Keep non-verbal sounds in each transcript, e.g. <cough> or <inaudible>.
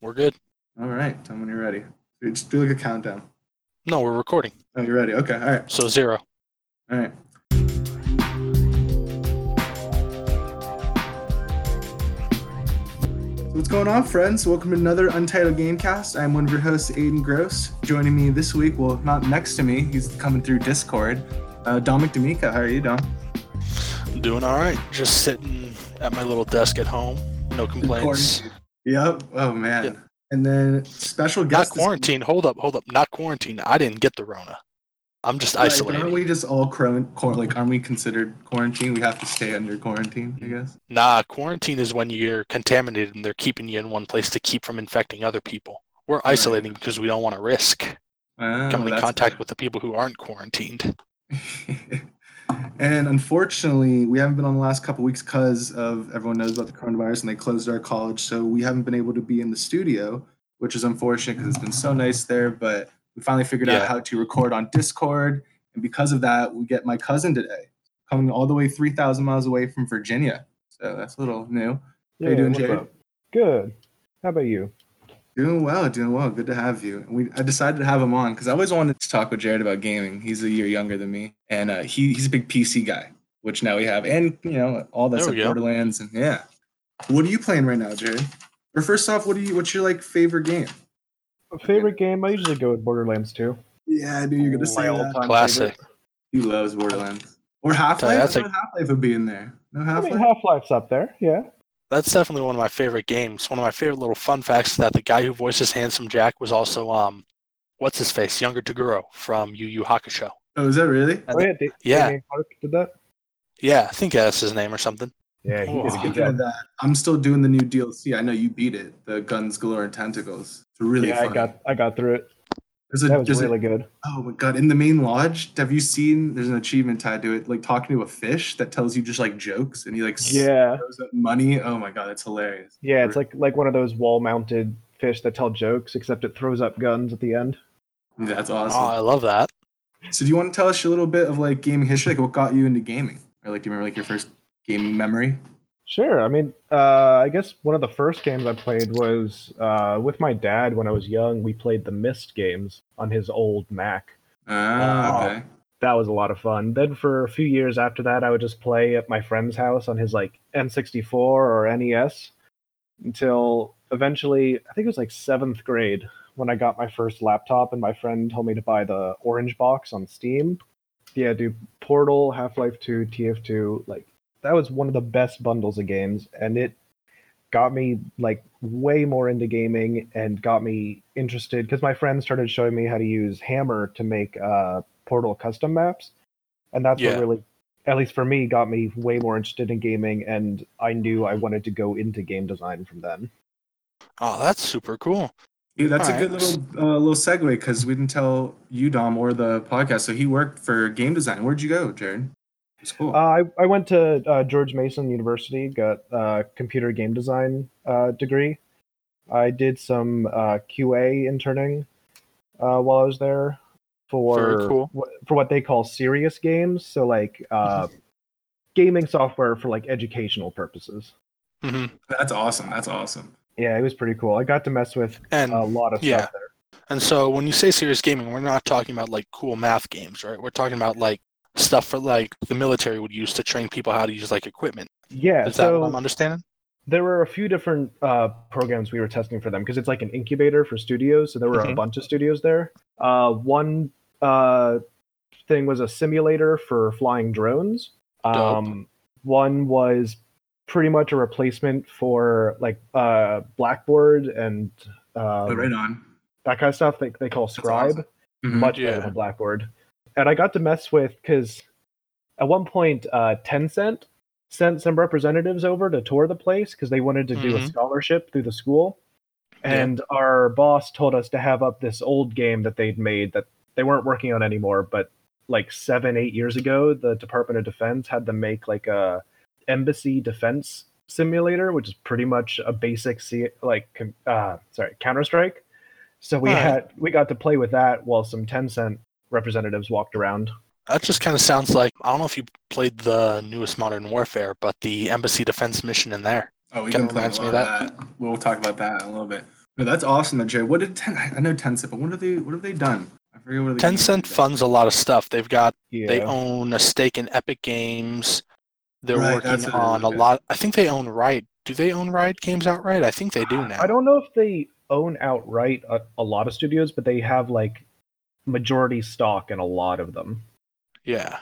We're good. All right, tell me when you're ready. Just do like a countdown. No, we're recording. Oh, you're ready. Okay. All right. So zero. All right. What's going on, friends? Welcome to another Untitled Gamecast. I'm one of your hosts, Aiden Gross. Joining me this week, well, not next to me, he's coming through Discord. Uh, Dominic D'Amica. How are you, Dom? I'm doing all right. Just sitting at my little desk at home. No complaints. Quarantine. Yep. Oh man. Yeah. And then special Not guest. this week- quarantine. Hold up, hold up. Not quarantine. I didn't get the Rona. I'm just Right, isolated. Aren't we just all cron- like? Aren't we considered quarantine? We have to stay under quarantine, I guess. Nah, quarantine is when you're contaminated and they're keeping you in one place to keep from infecting other people. We're isolating because we don't want to risk Ah, coming in that's contact with the people who aren't quarantined. <laughs> and unfortunately, we haven't been on the last couple weeks because of everyone knows about the coronavirus and they closed our college, so we haven't been able to be in the studio, which is unfortunate because it's been so nice there. But we finally figured out how to record on Discord, and because of that, we get my cousin today, coming all the way three thousand miles away from Virginia. So that's a little new. How you doing, what's Jade? up? Good. How about you? Doing well, doing well. Good to have you. And we I decided to have him on because I always wanted to talk with Jared about gaming. He's a year younger than me, and uh, he he's a big PC guy, which now we have, and you know all that There stuff. Borderlands, and yeah. What are you playing right now, Jared? Or first off, what do you what's your like favorite game? Favorite game? I usually go with Borderlands 2. Yeah, I knew you were gonna say My that. all-time Classic. favorite. He loves Borderlands or Half Life. that's I a- Half Life would be in there. No I mean, Half Life's up there. Yeah. That's definitely one of my favorite games. One of my favorite little fun facts is that the guy who voices Handsome Jack was also um, what's his face, Younger Toguro from Yu Yu Hakusho. oh, is that really? Oh yeah. Da- yeah. Dameon did that. Yeah, I think that's his name or something. Yeah, he did a good Speaking job. that, I'm still doing the new DLC. I know you beat it. The Guns, Love, and Tentacles. It's really yeah, I got I got through it. There's a, That was there's a- really good. Oh my god! In the main lodge, have you seen? There's an achievement tied to it, like talking to a fish that tells you just like jokes, and he like Yeah. throws up money. Oh my god, it's hilarious. Yeah, it's like like one of those wall-mounted fish that tell jokes, except it throws up guns at the end. That's Oh, awesome. I love that. so, do you want to tell us a little bit of like gaming history? Like, what got you into gaming, or like, do you remember like your first gaming memory? Sure. I mean, uh, I guess one of the first games I played was uh, with my dad when I was young. We played the Myst games on his old Mac. Ah, Oh. okay. That was a lot of fun. Then for a few years after that, I would just play at my friend's house on his like N64 or NES until eventually, I think it was like seventh grade when I got my first laptop, and my friend told me to buy the Orange Box on Steam. Yeah, dude, Portal, Half Life 2, TF2, like that was one of the best bundles of games, and it got me like way more into gaming and got me interested because my friends started showing me how to use Hammer to make uh, Portal custom maps, and that's Yeah. what really, at least for me, got me way more interested in gaming, and I knew I wanted to go into game design from then. Oh, that's super cool. Yeah, that's a Alright. good little uh, little segue because we didn't tell you Dom or the podcast. So he worked for game design. Where'd you go, Jared? It's cool. Uh, I, I went to uh, George Mason University, got a computer game design uh, degree. I did some uh, QA interning uh, while I was there for cool. what, for what they call serious games. So like uh, gaming software for like educational purposes. hmm that's awesome. That's awesome. Yeah, it was pretty cool. I got to mess with And a lot of yeah. stuff there. and so when you say serious gaming, we're not talking about like cool math games, right? We're talking about like stuff for like the military would use to train people how to use like equipment. Yeah, Is that so what I'm understanding? there were a few different uh, programs we were testing for them because it's like an incubator for studios. So there were a Mhm. bunch of studios there. Uh, one uh, thing was a simulator for flying drones. Um, one was pretty much a replacement for like uh, Blackboard and um, right on. that kind of stuff. They, they call Scribe awesome. Mhm. much Yeah. better than Blackboard. And I got to mess with because at one point, uh, Tencent sent some representatives over to tour the place because they wanted to do a Mhm. scholarship through the school. Yeah. And our boss told us to have up this old game that they'd made that they weren't working on anymore, but like seven, eight years ago, the Department of Defense had them make like a embassy defense simulator, which is pretty much a basic C- like uh, sorry Counter Strike. So we had we got to play with that while some Tencent representatives walked around. That just kind of sounds like I don't know if you played the newest Modern Warfare, but the embassy defense mission in there. Oh, we Kinda can play reminds me lot of of that. We'll talk about that in a little bit. No, that's awesome, Jay. What did ten? I know Tencent, but what have they? What have they done? I forget what. are the Tencent they've done. funds a lot of stuff. They've got Yeah. they own a stake in Epic Games. They're Right, working that's on is, a lot. I think they own Riot. Do they own Riot Games outright? I think they do now. I don't know if they own outright a, a lot of studios, but they have like majority stock in a lot of them. Yeah,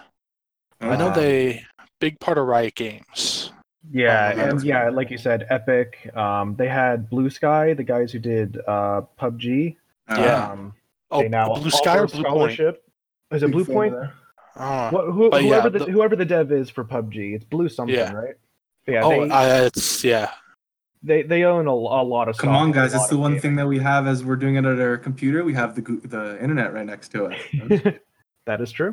I know Um, they big part of Riot Games. Yeah, Oh, and yeah, like you said, Epic. Um, they had Blue Sky, the guys who did uh, PUBG. uh, Yeah. Um, Oh, they now Blue Sky or offer Blue Point? scholarship. Is it Blue Point? of. Uh, What, who, But yeah, whoever the, the- whoever the dev is for PUBG, it's Blue something, Yeah. right? Yeah, oh, they, I, it's yeah. They they own a, a lot of. Come stock on, guys! It's the one gaming. thing that we have as we're doing it at our computer. We have the the internet right next to us. <laughs> that is true.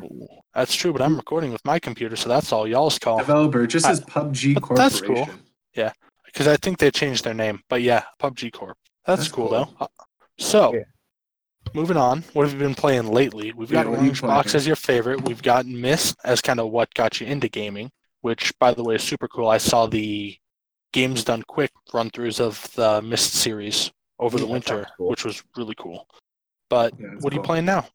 That's true, but I'm recording with my computer, so that's all y'all's call. Developer just I- says PUBG but that's cool. Yeah, Because I think they changed their name. But yeah, PUBG Corp. That's, That's cool, cool. though. Uh, So, Yeah. moving on. What have you been playing lately? We've got Yeah, what are you Orange Box as your favorite. We've got Myst as kind of what got you into gaming, which, by the way, is super cool. I saw the Games Done Quick run throughs of the Myst series over the Yeah, winter, cool. which was really cool. But Yeah, that's what are you playing now?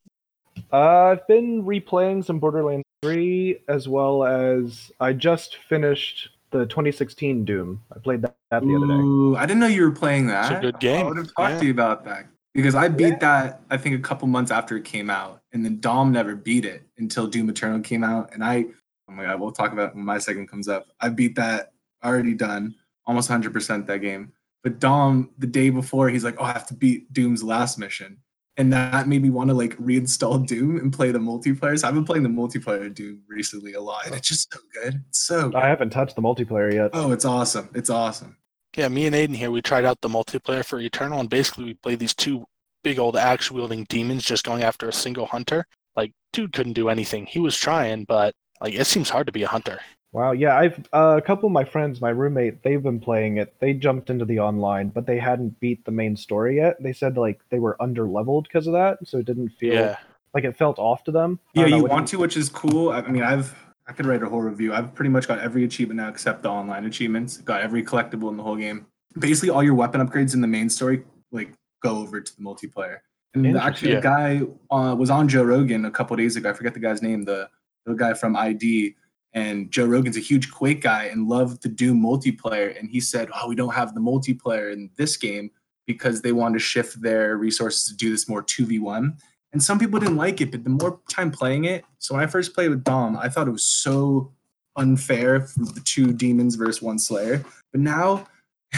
Uh, I've been replaying some Borderlands 3 as well as I just finished the 2016 Doom. I played that, that the other day. Ooh, I didn't know you were playing that. It's a good game. I would have talked Yeah. to you about that because I beat Yeah. that I think a couple months after it came out, and then Dom never beat it until Doom Eternal came out, and I. Oh my god, we'll talk about when my segment comes up. I beat that already done, almost 100% that game. But Dom, the day before, he's like, "Oh, I have to beat Doom's last mission," and that made me want to like reinstall Doom and play the multiplayer. So I've been playing the multiplayer Doom recently a lot, and it's just so good. It's so. Good. I haven't touched the multiplayer yet. Oh, it's awesome! It's awesome. Yeah, me and Aiden here, we tried out the multiplayer for Eternal, and basically we played these two big old axe wielding demons just going after a single hunter. Like, dude couldn't do anything. He was trying, but like it seems hard to be a hunter. Wow, yeah, I've uh, a couple of my friends, my roommate, they've been playing it. They jumped into the online, but they hadn't beat the main story yet. They said like they were under leveled because of that, so it didn't feel Yeah. like it felt off to them. Yeah, you want do to, which is cool. I I mean, I've I could write a whole review. I've pretty much got every achievement now except the online achievements. Got every collectible in the whole game. Basically, all your weapon upgrades in the main story like go over to the multiplayer. And Interesting. actually, the guy uh, was on Joe Rogan a couple days ago. I forget the guy's name. The the guy from ID. And Joe Rogan's a huge Quake guy and loved to do multiplayer. And he said, "Oh, we don't have the multiplayer in this game because they wanted to shift their resources to do this more two v one." And some people didn't like it, but the more time playing it, so when I first played with Dom, I thought it was so unfair for the two demons versus one Slayer. But now,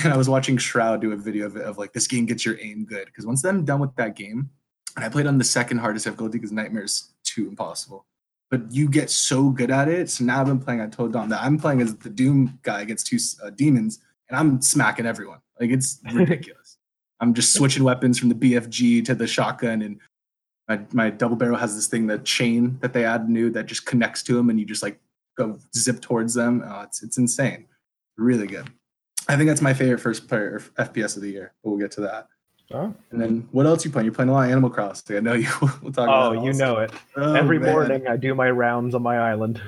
and <laughs> I was watching Shroud do a video of it of like this game gets your aim good because once I'm done with that game, and I played on the second hardest difficulty because Nightmare's too impossible. But you get so good at it. So now I've been playing. I told Dom that I'm playing as the Doom guy against two uh, demons, and I'm smacking everyone. Like it's <laughs> ridiculous. I'm just switching weapons from the BFG to the shotgun, and my, my double barrel has this thing, the chain that they add new that just connects to them, and you just like go zip towards them. Oh, it's it's insane, really good. I think that's my favorite first player FPS of the year. But we'll get to that. Oh, And then what else you playing? You're playing a lot of Animal Crossing. I know you. <laughs> We'll talk. oh Oh, you know it. Oh, Every man. morning I do my rounds on my island.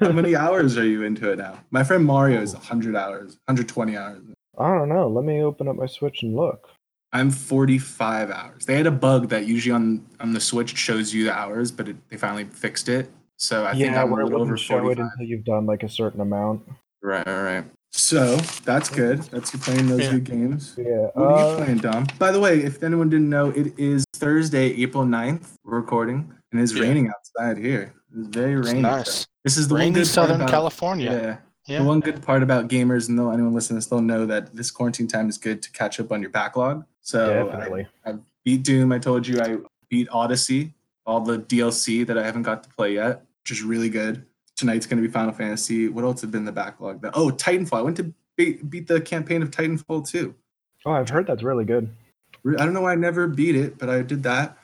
How many <laughs> hours are you into it now? My friend Mario is 100 hours, 120 hours. I don't know. Let me open up my Switch and look. I'm 45 hours. They had a bug that usually on on the Switch shows you the hours, but it, they finally fixed it. So I think I'm a little over wouldn't show it until you've done like a certain amount. Right, right, right. So that's good. That's you playing those Yeah. good games. Yeah. What are you uh, playing, Dom? By the way, if anyone didn't know, it is Thursday, April 9th. We're recording, and it's Yeah. raining outside here. It's very It's rainy. nice. This is the one Rainy good part Southern about, California. Yeah. Yeah. The one good part about gamers, and though anyone listening to this, they'll know that this quarantine time is good to catch up on your backlog. So I- definitely. I, beat Doom. I told you I beat Odyssey, all the DLC that I haven't got to play yet, which is really good. Tonight's going to be Final Fantasy. What else has been the backlog? The, oh, Titanfall. I went to beat, beat the campaign of Titanfall too. Oh, I've heard that's really good. I don't know why I never beat it, but I did that.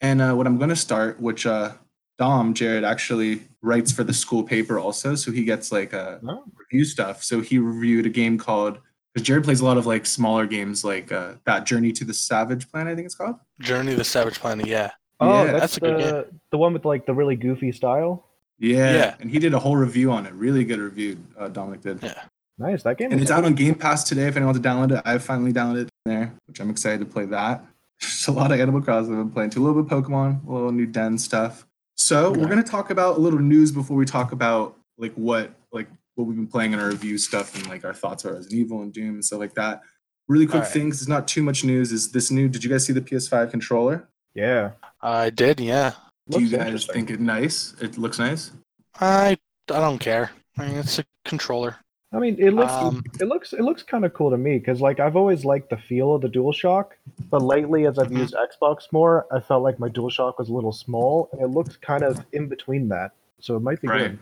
And uh, what I'm going to start, which uh, Dom Jared actually writes for the school paper also, so he gets like uh, Oh. review stuff. So he reviewed a game called because Jared plays a lot of like smaller games, like uh, that Journey to the Savage Planet, I think it's called. Journey to the Savage Planet. Yeah. Oh, Yeah, that's, that's a good the the one with like the really goofy style. Yeah, Yeah. and he did a whole review on it. Really good review, uh, Dominic did. Yeah. Nice. That game. And is it's out on Game Pass today. If anyone wants to download it, I've finally downloaded it. there, which I'm excited to play that. <laughs> Just a lot of Animal Crossing I've been playing too. A little bit of Pokemon, a little new Den stuff. So we're gonna talk about a little news before we talk about like what like what we've been playing in our review stuff and like our thoughts on Resident Evil and Doom and stuff like that. Really quick Alright. things. It's not too much news. Is this new? Did you guys see the PS5 controller? Yeah. I did, yeah. Do you guys think it nice? It looks nice. I I don't care. I mean, it's a controller. I mean, it looks Um, it looks it looks kind of cool to me because like I've always liked the feel of the DualShock, but lately as I've Mhm. used Xbox more, I felt like my DualShock was a little small, and it looks kind of in between that, so it might be Right. good.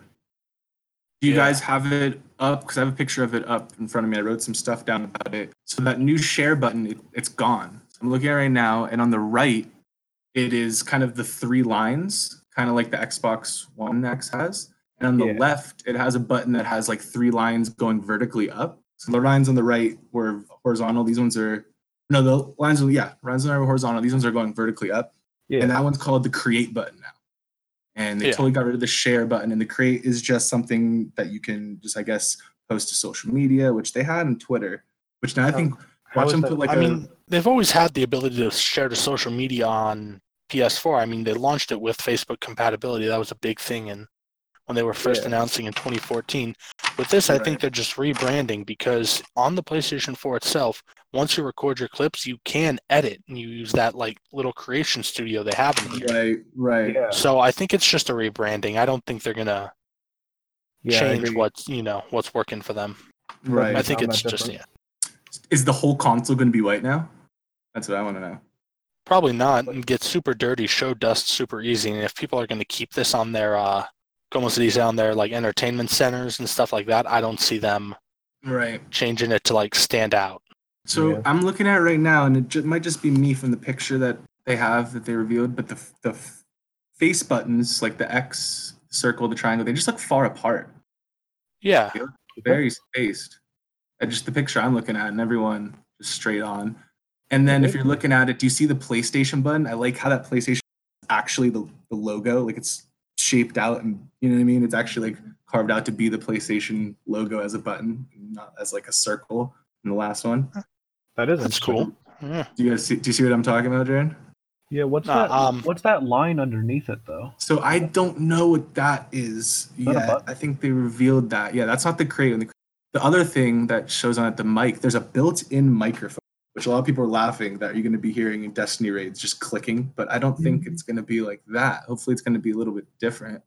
Do you Yeah. guys have it up? Because I have a picture of it up in front of me. I wrote some stuff down about it. So that new share button, it, it's gone. So I'm looking at it right now, and on the right, it is kind of the three lines, kind of like the Xbox One X has. And on the Yeah. left, it has a button that has like three lines going vertically up. So the lines on the right were horizontal. These ones are no, the lines are yeah, lines are horizontal. These ones are going vertically up Yeah. and that one's called the create button now and they Yeah. totally got rid of the share button and the create is just something that you can just i guess post to social media which they had on twitter which now i think How watch them put like I a mean, they've always had the ability to share to social media on PS4. I mean, they launched it with Facebook compatibility. That was a big thing and when they were first Yeah. announcing in 2014. With this, I think they're just rebranding because on the PlayStation 4 itself, once you record your clips, you can edit and you use that like little creation studio they have in here. right right yeah, So I think it's just a rebranding. I don't think they're gonna yeah, change what's you know what's working for them. right I think it's just different. yeah, is the whole console going to be white now that's what i want to know probably not. And get super dirty, show dust super easy. And if people are going to keep this on their uh, como se dice on their like entertainment centers and stuff like that, I don't see them right changing it to like stand out. so Yeah. i'm looking at it right now and it ju- might just be me from the picture that they have that they revealed but the the f- face buttons like the x circle the triangle they just look far apart Yeah, very spaced. Uh, Just the picture I'm looking at, and everyone just straight on. And then if you're looking at it, do you see the PlayStation button? I like how that PlayStation is actually the, the logo, like it's shaped out, and you know what I mean. It's actually like carved out to be the PlayStation logo as a button, not as like a circle in the last one. That is that's cool. Yeah. Do you guys see, do you see what I'm talking about, Jared? Yeah, what's Nah, that? um, what's that line underneath it though? So I don't know what that is that yet. button? I think they revealed that. Yeah, that's not the crate. The, the other thing that shows on it, the mic, there's a built-in microphone, which a lot of people are laughing that you're going to be hearing in Destiny raids just clicking. But I don't think it's going to be like that. Hopefully, it's going to be a little bit different.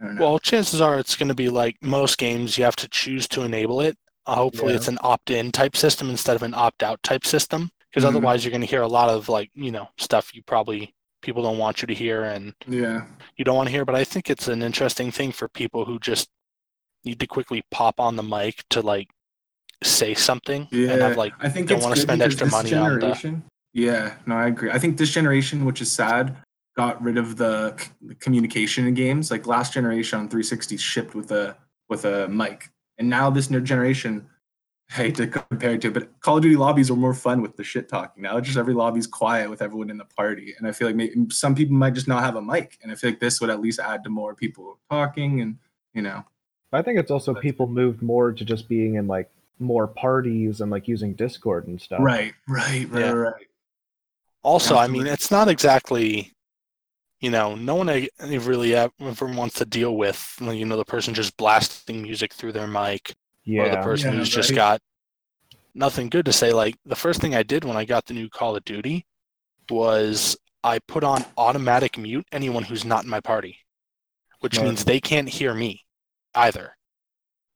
I don't know. Well, chances are it's going to be like most games. You have to choose to enable it. Uh, hopefully, Yeah. it's an opt-in type system instead of an opt-out type system. Because Mhm. otherwise, you're going to hear a lot of like you know stuff you probably people don't want you to hear and yeah, you don't want to hear. But I think it's an interesting thing for people who just need to quickly pop on the mic to like say something yeah. and have like I think don't it's wanna good spend extra this money on the- generation. Yeah, no, I agree. I think this generation, which is sad, got rid of the, c- the communication in games. Like last generation on 360 shipped with a with a mic, and now this new generation. I hate to compare it to, but Call of Duty lobbies are more fun with the shit talking. Now just every lobby's quiet with everyone in the party, and I feel like maybe some people might just not have a mic, and I feel like this would at least add to more people talking, and you know, I think it's also people moved more to just being in like more parties and like using Discord and stuff. right, right, right, Yeah. right. Also, I mean, it's not exactly, you know, no one really ever wants to deal with, you know, the person just blasting music through their mic or the person Yeah, who's just got nothing good to say. Like the first thing I did when I got the new Call of Duty was I put on automatic mute anyone who's not in my party, which Smart. means they can't hear me either.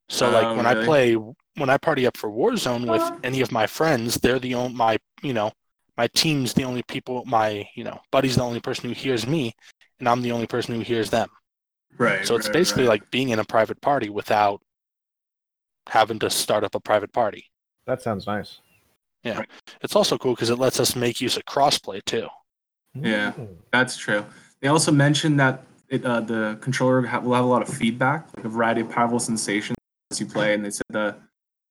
So like Oh, when I play when I party up for Warzone with any of my friends, they're the only my you know my team's the only people my you know buddy's the only person who hears me, and I'm the only person who hears them. Right. So it's right, basically right. like being in a private party without having to start up a private party. That sounds nice. Yeah. It's also cool because it lets us make use of crossplay too. Yeah. Mm. That's true. They also mentioned that it, uh, the controller ha- will have a lot of feedback, like a variety of powerful sensations as you play. And they said the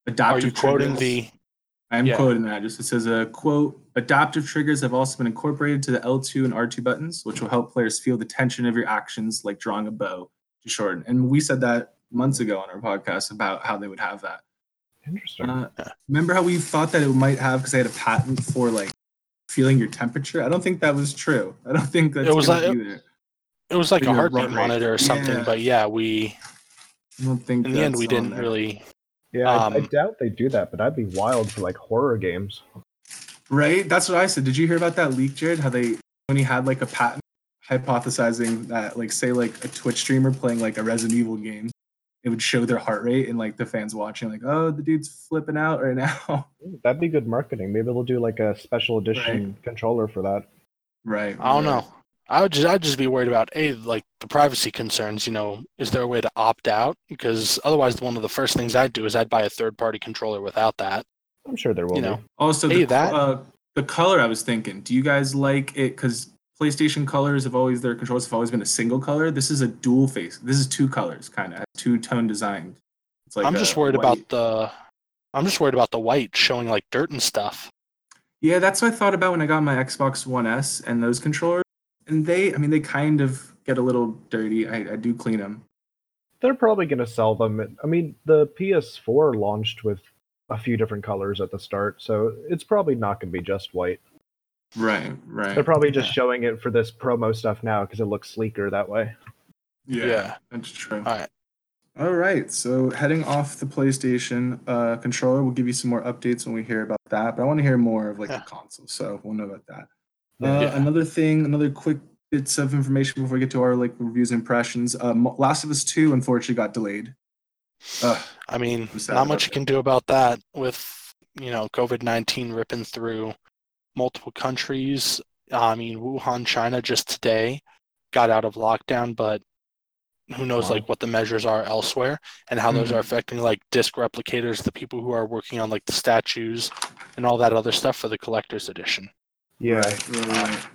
adaptive. Are you quoting triggers- the? I'm yeah. quoting that. Just it says a quote: "Adaptive triggers have also been incorporated to the L2 and R2 buttons, which will help players feel the tension of your actions, like drawing a bow to shorten." And we said that months ago on our podcast about how they would have that. Interesting. Uh, Yeah. remember how we thought that it might have because they had a patent for like feeling your temperature? I don't think that was true. I don't think that's It was like- be there. It was like a heartbeat heart rate. monitor or something, Yeah. but yeah, we I don't think in the end we didn't there. really. yeah, I, I um, doubt they do that, but that'd be wild for like horror games. Right? That's what I said. Did you hear about that leak, Jared? How they when he had like a patent hypothesizing that like say like a Twitch streamer playing like a Resident Evil game, it would show their heart rate and like the fans watching, like, oh, the dude's flipping out right now. <laughs> Ooh, That'd be good marketing. Maybe they'll do like a special edition controller for that. right. I don't right. know. I would just I'd just be worried about a like the privacy concerns. You know, is there a way to opt out? Because otherwise, one of the first things I'd do is I'd buy a third party controller without that. I'm sure there will You be. know, Also, Hey, the, that- uh, the color I was thinking. Do you guys like it? Because PlayStation colors have always their controls have always been a single color. This is a dual face. This is two colors, kind of two tone designed. It's like I'm just worried white- about the. I'm just worried about the white showing like dirt and stuff. Yeah, that's what I thought about when I got my Xbox One S and those controllers. And they, I mean, they kind of get a little dirty. I, I do clean them. They're probably going to sell them. I mean, the PS4 launched with a few different colors at the start, so it's probably not going to be just white. Right, right. They're probably just Yeah. showing it for this promo stuff now because it looks sleeker that way. yeah, Yeah. that's true. All right. All right, so heading off the PlayStation uh, controller, we'll give you some more updates when we hear about that. But I want to hear more of like Yeah. the console, so we'll know about that. Uh, Yeah. Another thing, another quick bits of information before we get to our like reviews and impressions. Uh, Mo- Last of Us Two unfortunately got delayed. Ugh, I mean, not much you can do about that with you know COVID nineteen ripping through multiple countries. I mean, Wuhan, China, just today got out of lockdown, but who knows Wow. like what the measures are elsewhere and how those are Mhm. affecting like disc replicators, the people who are working on like the statues and all that other stuff for the collector's edition. Yeah. right, right, right.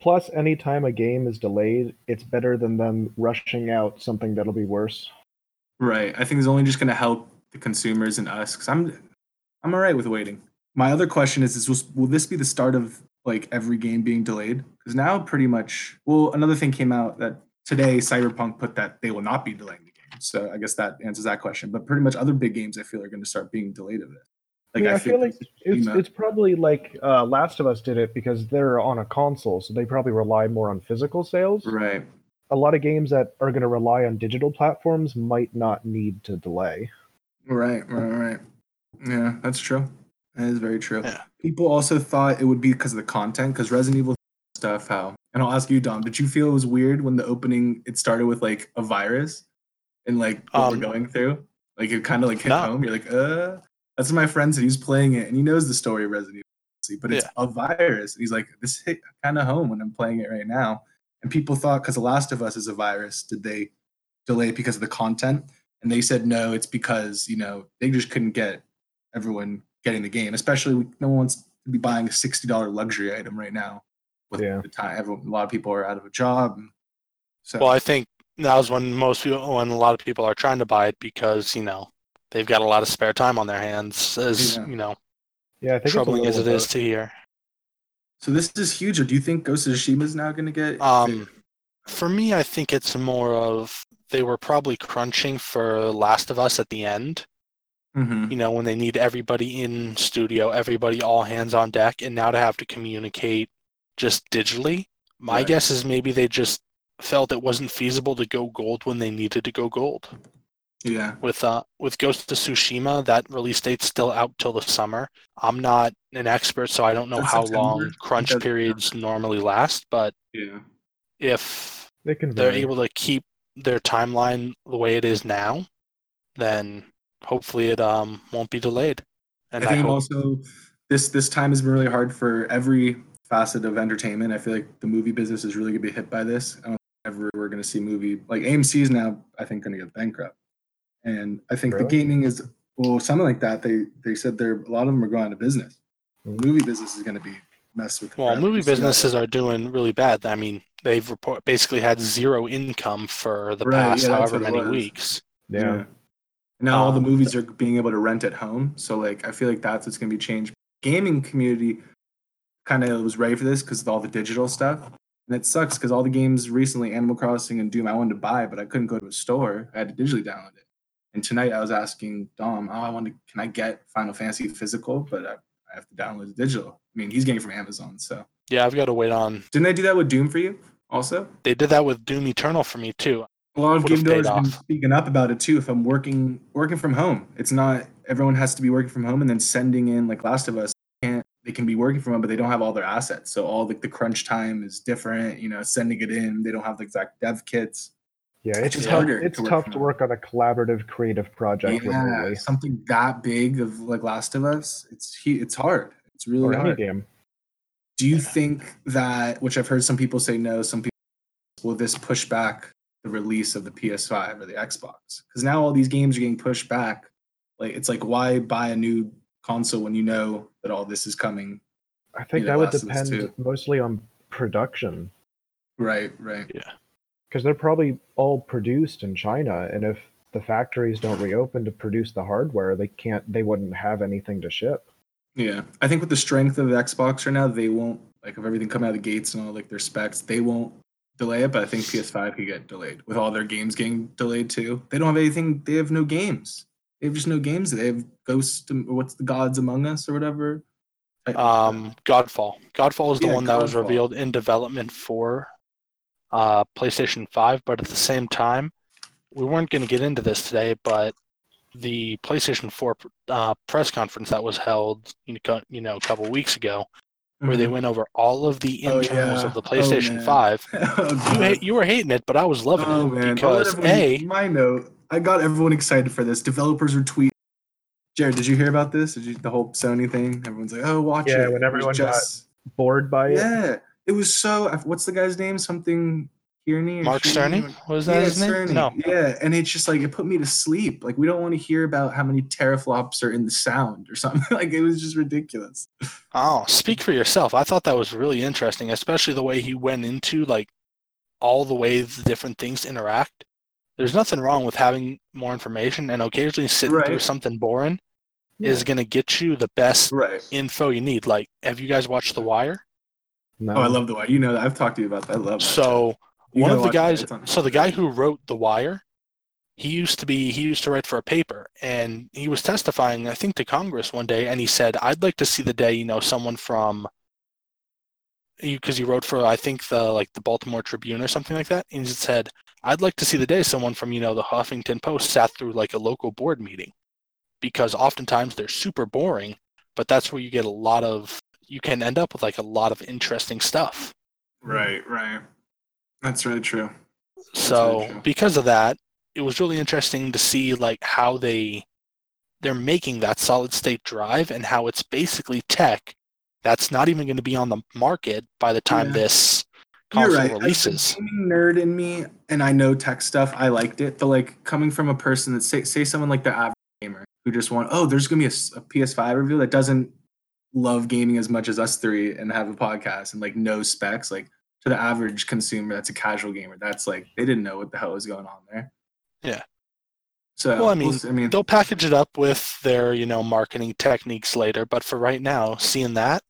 Plus, anytime a game is delayed, it's better than them rushing out something that'll be worse. Right. I think it's only just going to help the consumers and us because I'm I'm all right with waiting. My other question is: Is will, will this be the start of like every game being delayed? Because now, pretty much. Well, another thing came out that today Cyberpunk put that they will not be delaying the game. So I guess that answers that question. But pretty much other big games, I feel are going to start being delayed of it. Like yeah, I, feel like it's it's probably like uh, Last of Us did it because they're on a console, so they probably rely more on physical sales. right. A lot of games that are going to rely on digital platforms might not need to delay. Right, right, right. Yeah, that's true. That is very true. Yeah. People also thought it would be because of the content, because Resident Evil stuff. How? And I'll ask you, Dom. Did you feel it was weird when the opening it started with like a virus, and like what Um, we're going through? Like it kind of like hit no. home. You're like, uh. That's what my friend said. He's playing it, and he knows the story of Resident Evil, but it's a virus. And he's like, this hit kind of home when I'm playing it right now. And people thought because The Last of Us is a virus, did they delay it because of the content? And they said no, it's because you know they just couldn't get everyone getting the game. Especially no one wants to be buying a sixty dollar luxury item right now. With Yeah. the time, everyone, a lot of people are out of a job. So Well, I think now's when most people, when a lot of people are trying to buy it because you know they've got a lot of spare time on their hands. As Yeah. you know, Yeah, I think troubling as a it little is to hear. so this is huge. Or do you think Ghost of Tsushima is now going to get? Um, for me, I think it's more of they were probably crunching for Last of Us at the end. Mhm. You know, when they need everybody in studio, everybody all hands on deck, and now to have to communicate just digitally. My Right. guess is maybe they just felt it wasn't feasible to go gold when they needed to go gold. Yeah. with uh with Ghost of Tsushima, that release date's still out till the summer. I'm not an expert, so I don't know That's how September. long crunch That's- periods normally last. But Yeah. if They can they're able to keep their timeline the way it is now, then hopefully it um won't be delayed. And I I, think hope also this this time has been really hard for every facet of entertainment. I feel like the movie business is really gonna be hit by this. I don't think ever we're gonna see movie like AMC is now I think gonna get bankrupt, and I think the gaming is well something like that. They they said they're a lot of them are going out of business. Mm. Movie business is gonna be messed with. well, movie You see businesses are doing really bad. I mean, they've report basically had zero income for the Right, past yeah, however many was. weeks. yeah. Now all the Um, movies are being able to rent at home. So like I feel like that's what's gonna be changed. Gaming community kind of was ready for this because of all the digital stuff. And it sucks because all the games recently, Animal Crossing and Doom, I wanted to buy, but I couldn't go to a store. I had to digitally download it. And tonight I was asking Dom, oh, I want to, can I get Final Fantasy physical? But I, I have to download it digital. I mean, he's getting it from Amazon. So Yeah, I've got to wait on. didn't I do that with Doom for you also? They did that with Doom Eternal for me too. A lot of game paid have been speaking up about it too. If I'm working working from home, it's not everyone has to be working from home and then sending in like Last of Us. Can't they can be working from home, but they don't have all their assets. So all like the crunch time is different. You know, sending it in, they don't have the exact dev kits. Yeah, It's it's just tough. harder It's to work tough to work on a collaborative, creative project yeah, remotely something that big of like Last of Us, it's it's hard. It's really oh, or hard. game. Do you think that, which I've heard some people say no, some people will this push back the release of the PS5 or the Xbox? Because now all these games are getting pushed back. Like it's like why buy a new console when you know that all this is coming? I think know, that would Last of depend mostly on production Right, right. Because they're probably all produced in China, and if the factories don't reopen to produce the hardware, they can't. They wouldn't have anything to ship. Yeah, I think with the strength of Xbox right now, they won't like if everything coming out of the gates and all like their specs, they won't delay it. But I think PS5 could get delayed with all their games getting delayed too. They don't have anything. They have no games. They have just no games. They have Ghost. or What's the Gods Among Us or whatever. type. Um, Godfall. Godfall is the Yeah, one that was revealed in development for uh, PlayStation 5, but at the same time, we weren't going to get into this today, but the PlayStation 4 uh, press conference that was held, you know, you know, a couple weeks ago, where they Mhm. went over all of the Oh, internals yeah. of the Oh, PlayStation man. 5. <laughs> oh, You, you were hating it, but I was loving Oh it man! Because everyone- a my note. I got everyone excited for this. Developers are tweeting. Jared, did you hear about this? Did you the whole Sony thing? Everyone's like, "Oh, watch Yeah, it." when It was everyone got Bored by it. yeah, it was so. What's the guy's name? Something Kearney. or Mark Kearney? Cerny was that yeah, his name? Cerny. No. Yeah, and it's just like it put me to sleep. Like we don't want to hear about how many teraflops are in the sound or <laughs> something. like it was just ridiculous. Oh, <laughs> speak for yourself. I thought that was really interesting, especially the way he went into like all the ways the different things interact. There's nothing wrong with having more information, and occasionally sitting through something boring is going to get you the best Right. info you need. Like, have you guys watched The Wire? No. Oh, I love the Wire. you know that. I've talked to you about that. I love that. So You one of the guys, so the guy who wrote The Wire, he used to be, he used to write for a paper, and he was testifying, I think, to Congress one day, and he said, "I'd like to see the day, you know, someone from." Because he wrote for, I think, the like the Baltimore Tribune or something like that, and he said, "I'd like to see the day someone from, you know, the Huffington Post sat through like a local board meeting, because oftentimes they're super boring, but that's where you get a lot of, you can end up with like a lot of interesting stuff." Right, right. That's really true. So very true. because of that, it was really interesting to see like how they they're making that solid state drive and how it's basically tech that's not even going to be on the market by the time Yeah. this console right. As releases. a nerd in me, and I know tech stuff. I liked it, but like coming from a person that say say someone like the average gamer who just want, oh, there's gonna be a PS5 review that doesn't love gaming as much as us three and have a podcast and like no specs. Like to the average consumer, that's a casual gamer. That's like they didn't know what the hell was going on there. Yeah. So Well, I mean, I mean, They'll package it up with their, you know, marketing techniques later, but for right now, seeing that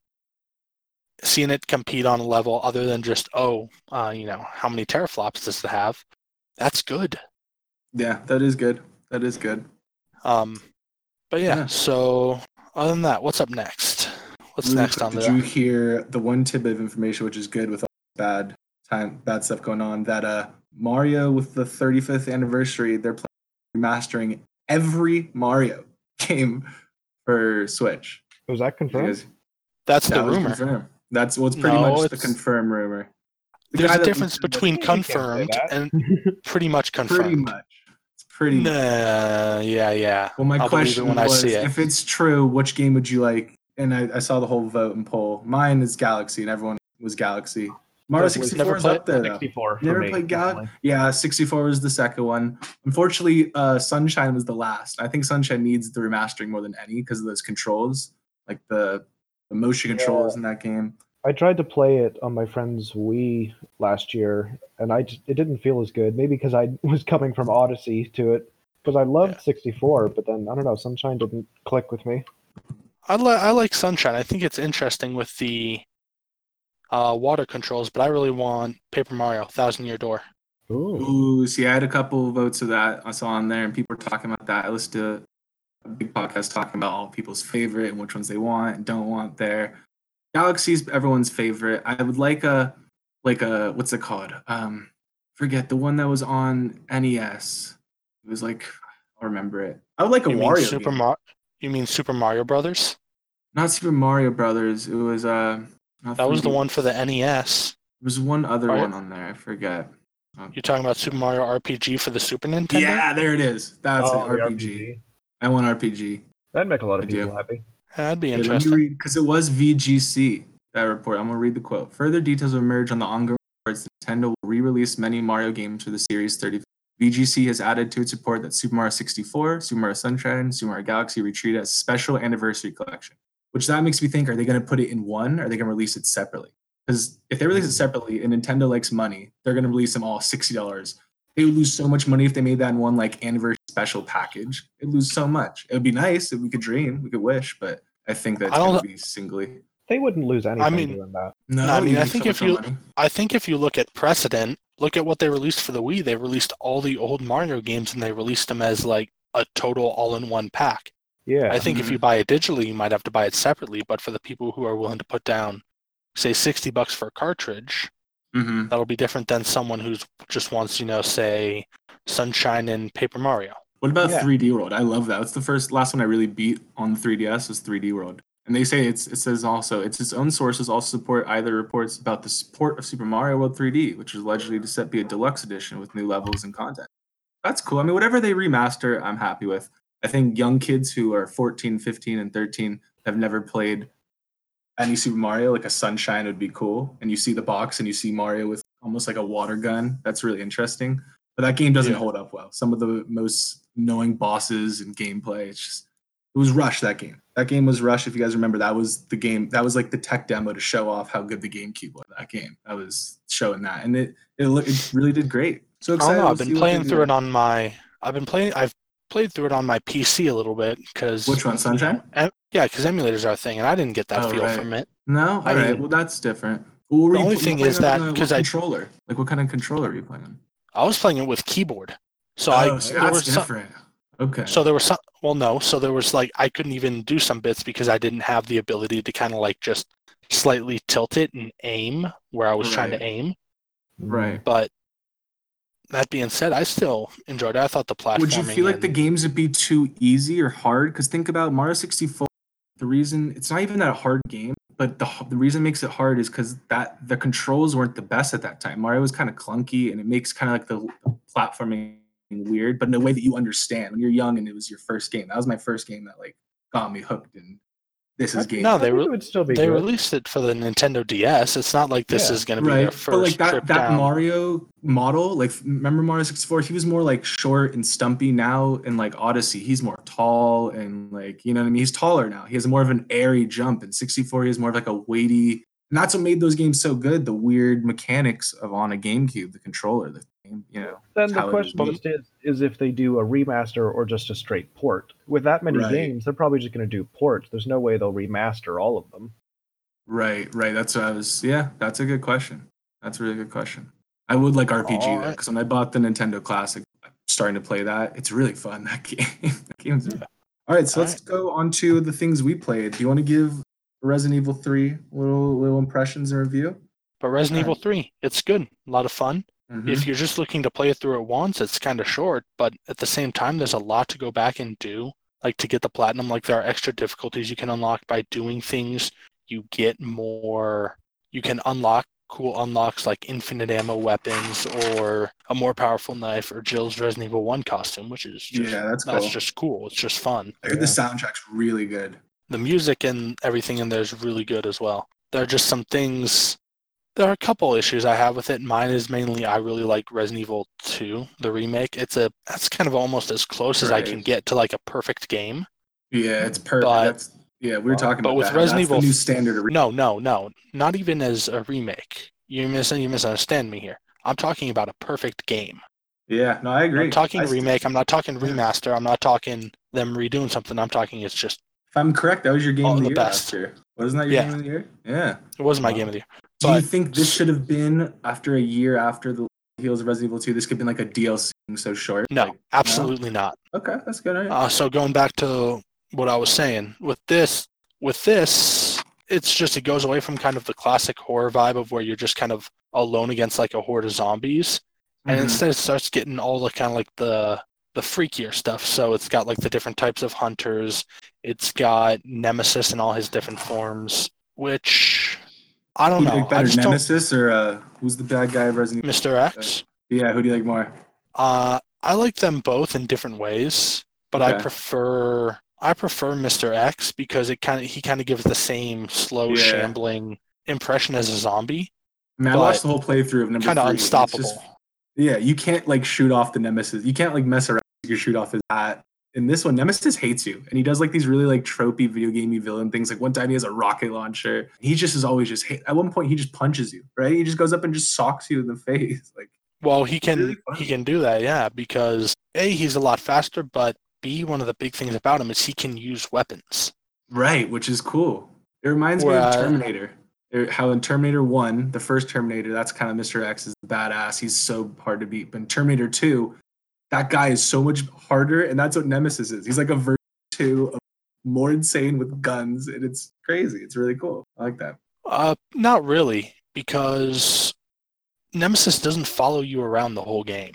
seeing it compete on a level other than just oh, uh, you know, how many teraflops does it have? That's good. yeah, that is good. That is good. Um, but yeah, Yeah. so other than that, what's up next? What's Really next quick, on Did you hear the one tidbit of information, which is good with all bad time, bad stuff going on? That uh, Mario with the 35th anniversary, they're planning remastering every Mario <laughs> game for Switch. Was that confirmed? Because That's that the rumor. confirmed. That's what's pretty No, much the it's- confirmed rumor. The There's guy a that- difference between You can't say confirmed and <laughs> pretty much Pretty confirmed. much. It's pretty. much. Nah, yeah, yeah. Well, my I'll question when I was, see it. if it's true, which game would you like? And I, I saw the whole vote and poll. Mine is Galaxy, and everyone was Galaxy. Mario Was- 64 never is played- up there, though. 64 for Never me, played Gal- definitely. Yeah, 64 was the second one. Unfortunately, uh, Sunshine was the last. I think Sunshine needs the remastering more than any because of those controls, like the the motion controls in that game. I tried to play it on my friend's Wii last year, and I just, it didn't feel as good. Maybe because I <laughs> was coming from Odyssey to it, because I loved Yeah. 64, but then I don't know, Sunshine didn't click with me. I, li- I like Sunshine. I think it's interesting with the uh, water controls, but I really want Paper Mario Thousand Year Door. Ooh. Ooh, see, I had a couple votes of that I saw on there, and people were talking about that. I listened to a big podcast talking about all people's favorite and which ones they want and don't want there. Galaxy's everyone's favorite. I would like a like a what's it called? Um, forget the one that was on NES. It was like I'll remember it. I would like a You Wario. Super game. Mar- You mean Super Mario Brothers? Not Super Mario Brothers. It was uh. not That was the one for the NES. There was one other Right. one on there. I forget. You're talking about Super Mario RPG for the Super Nintendo? Yeah, there it is. That's Oh, it. the RPG. I want RPG. That'd make a lot of I do. people happy. That'd be Okay, let me interesting. because it was VGC that report. I'm gonna read the quote. Further details will emerge on the ongoing reports. Nintendo will re-release many Mario games for the Series 30. VGC has added to its support that Super Mario 64, Super Mario Sunshine, Super Mario Galaxy retreat as special anniversary collection. Which that makes me think: Are they gonna put it in one? Or are they gonna release it separately? Because if they release it separately, and Nintendo likes money, they're gonna release them all sixty dollars. They would lose so much money if they made that in one like anniversary special package. It'd lose so much. It would be nice if we could dream, we could wish, but I think that's don't- gonna be singly. They wouldn't lose anything mean- doing that. No, I mean, I think so if you- money. I think if you look at precedent, look at what they released for the Wii. They released all the old Mario games and they released them as like a total all-in-one pack. Yeah. I think if Mhm. you buy it digitally, you might have to buy it separately. But for the people who are willing to put down, say, sixty bucks for a cartridge, Mhm. that'll be different than someone who's just wants, you know, say, Sunshine and Paper Mario. What about Yeah. 3D World? I love that. It's the first last one I really beat on the 3DS was 3D World. And they say it's it says also it's its own sources also support either reports about the support of Super Mario World 3D, which is allegedly to set be a deluxe edition with new levels and content. That's cool. I mean, whatever they remaster, I'm happy with. I think young kids who are 14, 15, and 13 have never played any Super Mario, like a Sunshine would be cool. And you see the box and you see Mario with almost like a water gun. That's really interesting. But that game doesn't Yeah. hold up well. Some of the most knowing bosses and gameplay, it's just it was Rush that game. That game was Rush. If you guys remember, that was the game. That was like the tech demo to show off how good the GameCube was. That game. I was showing that, and it it, look, it really did great. So excited know, i've been playing through it on my. I've been playing. I've played through it on my PC a little bit because. Which one, Sunshine? yeah, because emulators are a thing, and I didn't get that Oh, feel right. from it. No, all I right. well, that's different. Well, The you only pl- thing playing is that- the- what 'cause I- controller, like what kind of controller are you playing on? I was playing it with keyboard, so oh, I so that's some, different. Okay. so there was some. Well, no, so there was like I couldn't even do some bits because I didn't have the ability to kind of like just slightly tilt it and aim where I was trying to aim. right. But that being said, I still enjoyed it. I thought the platforming. Would you feel like the games would be too easy or hard? Because think about Mario 64. The reason it's not even that hard game, but the the reason it makes it hard is because that the controls weren't the best at that time. Mario was kind of clunky, and it makes kind of like the platforming weird, but in a way that you understand when you're young and it was your first game. That was my first game that like got me hooked, and this is game. No, they re- would still be they good. released it for the Nintendo DS. It's not like this Yeah. is going to be their right first but like that trip that down. mario model like remember mario 64 he was more like short and stumpy now in like odyssey he's more tall and like you know what i mean he's taller now he has more of an airy jump in 64 he has more of like a weighty and that's what made those games so good the weird mechanics of on a gamecube the controller the game you know Then the question is. is is if they do a remaster or just a straight port. With that many Right. games, they're probably just going to do ports. There's no way they'll remaster all of them. right right that's what i was yeah that's a good question that's a really good question i would like rpg though Alright. because when i bought the nintendo classic I'm starting to play that it's really fun that <laughs> game that game's All right, so All let's go on to the things we played. Do you want to give Resident Evil 3 little little impressions and review? But Resident Okay. Evil 3, it's good. A lot of fun. Mhm. If you're just looking to play it through at once, it's kind of short, but at the same time, there's a lot to go back and do. Like to get the platinum, like there are extra difficulties you can unlock by doing things. You get more, you can unlock cool unlocks like infinite ammo weapons or a more powerful knife or Jill's Resident Evil 1 costume, which is just, yeah, that's cool. that's just cool. It's just fun. I heard the soundtrack's really good. The music and everything in there is really good as well. There are just some things. There are a couple issues I have with it. Mine is mainly I really like Resident Evil 2, the remake. It's a that's kind of almost as close as I can get to like a perfect game. Yeah, it's perfect. But- that's yeah, we were talking but about with that. Resident that's Evil the new standard. Re- No, no, no, not even as a remake. You mis you misunderstand me here. I'm talking about a perfect game. yeah, no, I agree. I'm talking I st- remake. I'm not talking remaster. I'm not talking them redoing something. I'm talking it's just If I'm correct, that was your game All of the, the year best. last year. Wasn't that your Yeah. game of the year? Yeah. it wasn't my game of the year. Do you think this should have been after a year after the heels of Resident Evil 2. This could be like a DLC so short. No, Like, absolutely not. okay, that's good. right. Uh, so going back to what I was saying with this, with this, it's just it goes away from kind of the classic horror vibe of where you're just kind of alone against like a horde of zombies, and Mhm. instead it starts getting all the kind of like the the freakier stuff. So it's got like the different types of hunters. It's got Nemesis in all his different forms, which I don't Who do know. better, just don't, Nemesis or uh, who's the bad guy of Resident Evil? Mr. X. Yeah, who do you like more? Uh, I like them both in different ways, but I prefer I prefer Mr. X because it kind of he kind of gives the same slow, Yeah. shambling impression as a zombie, Man, I watched the whole playthrough of number kind of and it's unstoppable. just- yeah, you can't like shoot off the Nemesis. You can't like mess around. You shoot off his hat. In this one, Nemesis hates you, and he does like these really like tropey video gamey villain things. Like one time he has a rocket launcher. He just is always just hate. At one point, he just punches you. Right? He just goes up and just socks you in the <laughs> face. Like Well, he can really he can do that, yeah, because a he's a lot faster, but b one of the big things about him is he can use weapons. right, which is cool. It reminds me of Terminator. Er, How in Terminator One, the first Terminator, that's kind of Mr. X is badass. He's so hard to beat. But in Terminator Two, that guy is so much harder, and that's what Nemesis is. He's like a version two of more insane with guns, and it's crazy. It's really cool. I like that. Uh, not really, because Nemesis doesn't follow you around the whole game.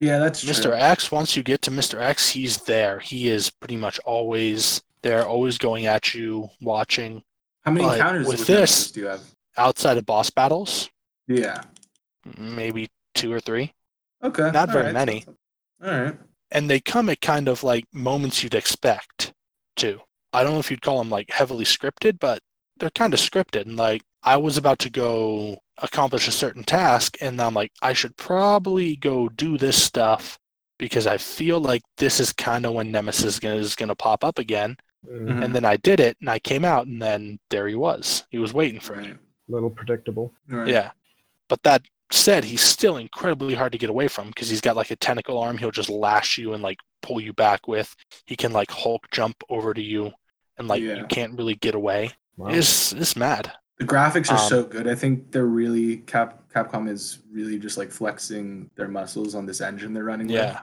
Yeah, that's true. Mr. true. X, once you get to Mr. X, he's there. He is pretty much always there, always going at you, watching. How many but encounters with this- do you have? Outside of boss battles, Yeah. maybe two or three, Okay. Not very alright, many. All right. and they come at kind of like moments you'd expect to. I don't know if you'd call them like heavily scripted, but they're kind of scripted. And like I was about to go accomplish a certain task, and I'm like, I should probably go do this stuff because I feel like this is kind of when Nemesis is gonna pop up again. Mhm. And then I did it, and I came out, and then there he was. He was waiting for me. Right. little predictable. Right. Yeah. But that said, he's still incredibly hard to get away from because he's got like a tentacle arm he'll just lash you and like pull you back with. He can like Hulk jump over to you and like Yeah. you can't really get away. Wow. It's it's mad. The graphics are Um, so good. I think they're really Cap Capcom is really just like flexing their muscles on this engine they're running with. Yeah.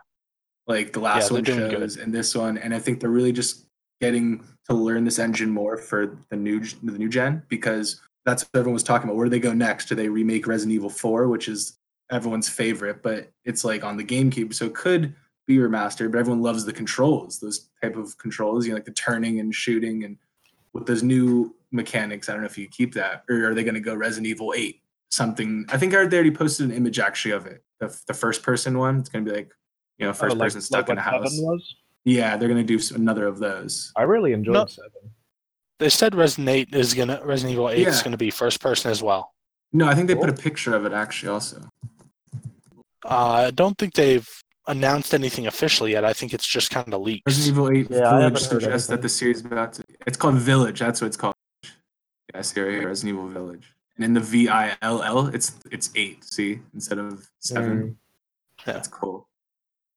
Like the last they're one doing good. shows and this one, and I think they're really just getting to learn this engine more for the new the new gen because that's what everyone was talking about. Where do they go next? Do they remake Resident Evil 4, which is everyone's favorite, but it's like on the GameCube, so it could be remastered, but everyone loves the controls, those type of controls, you know, like the turning and shooting and with those new mechanics, I don't know if you keep that, or are they going to go Resident Evil 8? Something I think I they already posted an image actually of it. The, the first person one. It's going to be like, you know, oh, first Oh, like- person stuck like in a house. Was? Yeah, they're going to do another of those. I really enjoyed No. Seven. They said Resident 8 is gonna Resident Evil 8 is gonna be first person as well. No, I think they put a picture of it actually also. Uh, I don't think they've announced anything officially yet. I think it's just kind of leaked. Resident Evil 8 Yeah, Village suggests that the series about to. It's called Village. That's what it's called. Yeah, I see right here, Resident Evil Village. And in the V I L L, it's it's eight. See, instead of seven. Mm. Yeah. That's cool.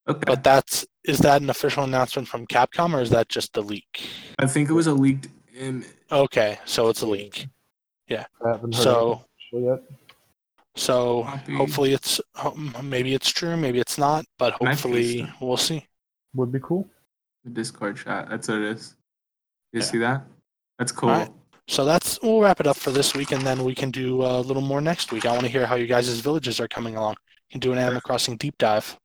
Okay, But that's is that an official announcement from Capcom or is that just a leak? I think it was a leaked image. Okay, so it's a leak. I haven't heard So- yet. So Copy. hopefully it's um, maybe it's true, maybe it's not, but hopefully we'll see. Would be cool. The Discord chat. That's what it is. You Yeah. see that? That's cool. Alright. So that's we'll wrap it up for this week, and then we can do a little more next week. I want to hear how you guys' villages are coming along. You can do an Animal Crossing deep dive.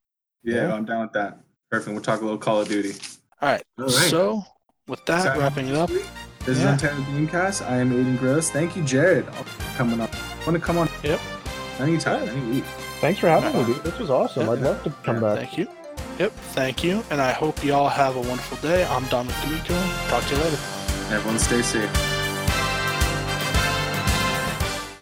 Yeah, Yeah. I'm down with that. Perfect. We'll talk a little Call of Duty. All right. All right. So with that, Excited wrapping it up. This Yeah. is Untitled Gamecast. I am Aiden Gross. Thank you, Jared. I'll coming up. Want to come on? Yep. Anytime, any week. Thanks for having me, dude. This was awesome. Yeah. I'd love to come Yeah, back. Thank you. Yep. Thank you, and I hope you all have a wonderful day. I'm Don McDomico. Talk to you later. Everyone, stay safe.